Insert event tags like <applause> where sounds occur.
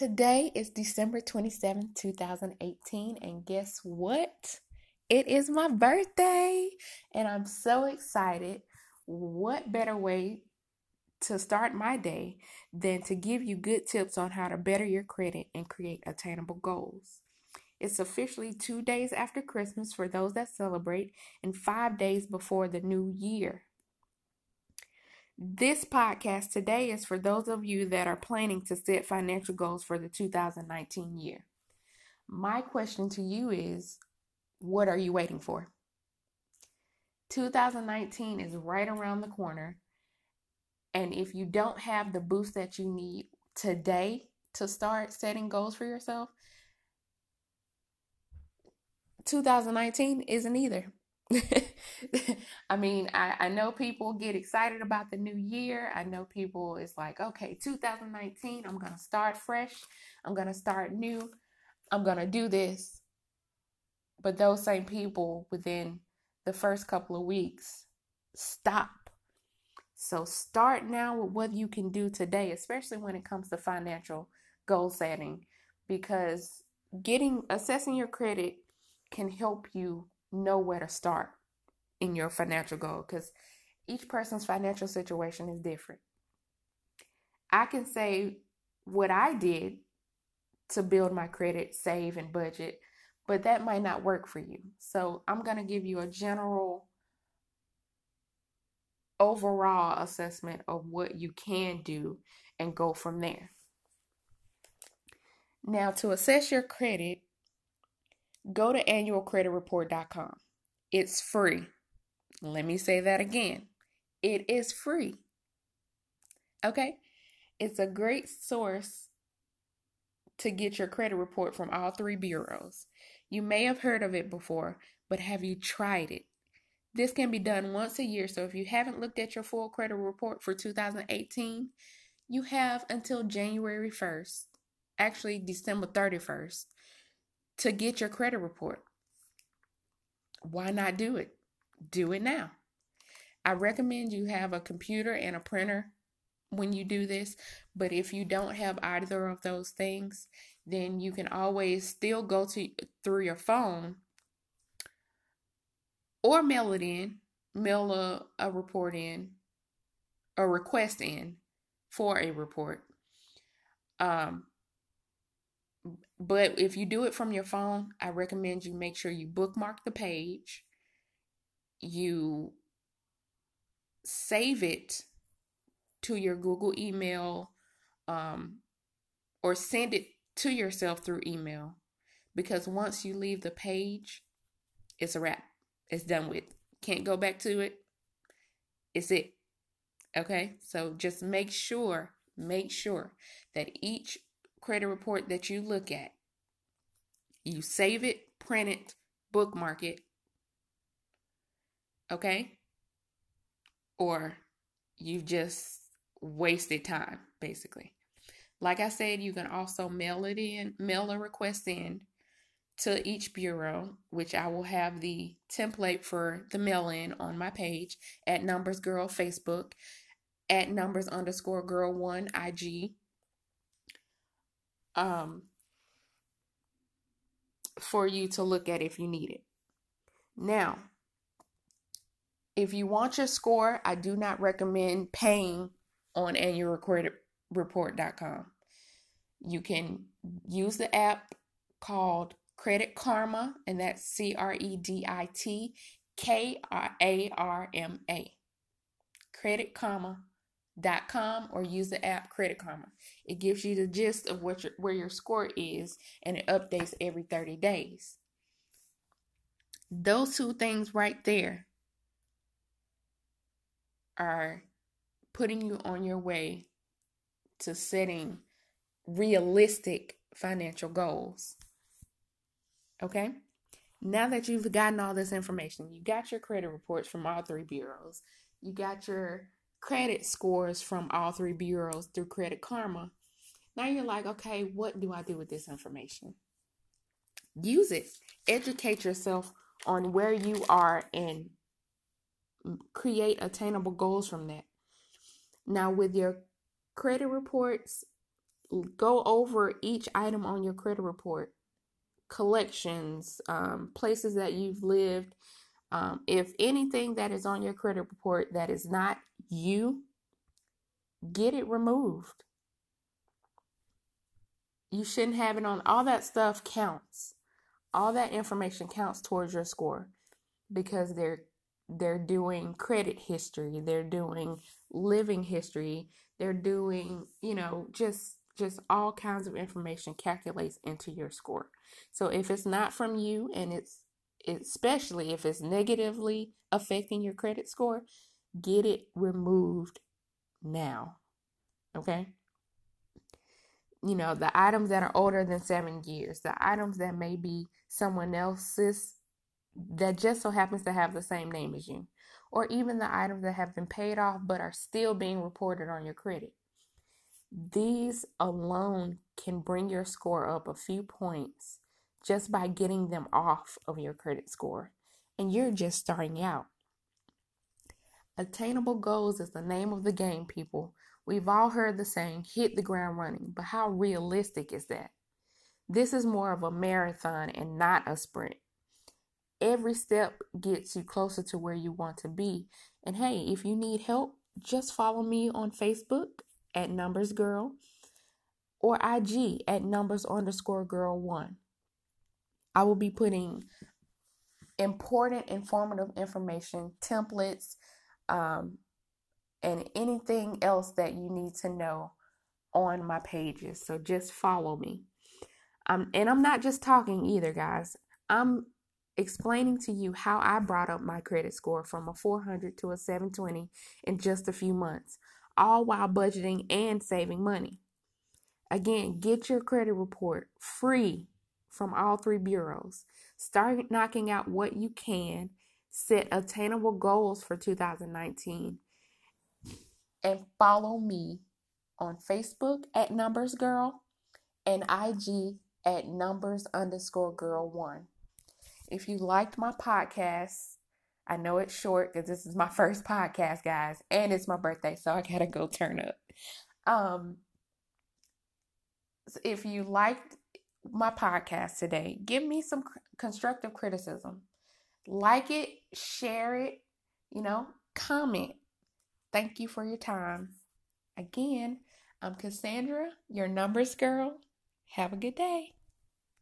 Today is December 27, 2018, and guess what? It is my birthday, and I'm so excited. What better way to start my day than to give you good tips on how to better your credit and create attainable goals? It's officially two days after Christmas for those that celebrate, and five days before the new year. This podcast today is for those of you that are planning to set financial goals for the 2019 year. My question to you is what are you waiting for? 2019 is right around the corner. And if you don't have the boost that you need today to start setting goals for yourself, 2019 isn't either. <laughs> I mean, I, I know people get excited about the new year. I know people is like, okay, 2019, I'm going to start fresh. I'm going to start new. I'm going to do this. But those same people within the first couple of weeks stop. So start now with what you can do today, especially when it comes to financial goal setting, because getting assessing your credit can help you know where to start in your financial goal because each person's financial situation is different. I can say what I did to build my credit, save, and budget, but that might not work for you. So I'm going to give you a general overall assessment of what you can do and go from there. Now, to assess your credit, go to annualcreditreport.com. It's free. Let me say that again. It is free. Okay? It's a great source to get your credit report from all three bureaus. You may have heard of it before, but have you tried it? This can be done once a year, so if you haven't looked at your full credit report for 2018, you have until January 1st, actually December 31st, to get your credit report. Why not do it? Do it now. I recommend you have a computer and a printer when you do this, but if you don't have either of those things, then you can always still go to through your phone or mail it in, mail a, a report in, a request in for a report. Um, but if you do it from your phone, I recommend you make sure you bookmark the page, you save it to your Google email, um, or send it to yourself through email. Because once you leave the page, it's a wrap. It's done with. Can't go back to it. It's it. Okay? So just make sure, make sure that each credit report that you look at, you save it, print it, bookmark it. Okay? Or you've just wasted time, basically. Like I said, you can also mail it in, mail a request in to each bureau, which I will have the template for the mail in on my page at Numbers Girl Facebook, at Numbers underscore Girl One IG, um, for you to look at if you need it. Now, if you want your score, I do not recommend paying on annualreport.com. You can use the app called Credit Karma, and that's C R E D I T K A R M A. Credit Karma com or use the app Credit Karma. It gives you the gist of what your, where your score is and it updates every 30 days. Those two things right there are putting you on your way to setting realistic financial goals. Okay? Now that you've gotten all this information, you got your credit reports from all three bureaus, you got your credit scores from all three bureaus through Credit Karma. Now you're like, okay, what do I do with this information? Use it. Educate yourself on where you are and create attainable goals from that. Now, with your credit reports, go over each item on your credit report collections, um, places that you've lived. Um, if anything that is on your credit report that is not you, get it removed. You shouldn't have it on. All that stuff counts. All that information counts towards your score because they're they're doing credit history, they're doing living history, they're doing, you know, just just all kinds of information calculates into your score. So if it's not from you and it's especially if it's negatively affecting your credit score, get it removed now. Okay? You know, the items that are older than 7 years, the items that may be someone else's that just so happens to have the same name as you, or even the items that have been paid off but are still being reported on your credit. These alone can bring your score up a few points just by getting them off of your credit score. And you're just starting out. Attainable goals is the name of the game, people. We've all heard the saying, hit the ground running, but how realistic is that? This is more of a marathon and not a sprint. Every step gets you closer to where you want to be. And hey, if you need help, just follow me on Facebook at Numbers Girl or IG at Numbers underscore Girl One. I will be putting important, informative information, templates, um, and anything else that you need to know on my pages. So just follow me. Um, and I'm not just talking either, guys. I'm explaining to you how I brought up my credit score from a 400 to a 720 in just a few months, all while budgeting and saving money. Again, get your credit report free from all three bureaus. Start knocking out what you can, set attainable goals for 2019, and follow me on Facebook at Numbers Girl and IG at Numbers underscore Girl One. If you liked my podcast, I know it's short because this is my <laughs> first podcast, guys, and it's my birthday, so I gotta go turn up. Um, if you liked my podcast today, give me some constructive criticism. Like it, share it, you know, comment. Thank you for your time. Again, I'm Cassandra, your numbers girl. Have a good day.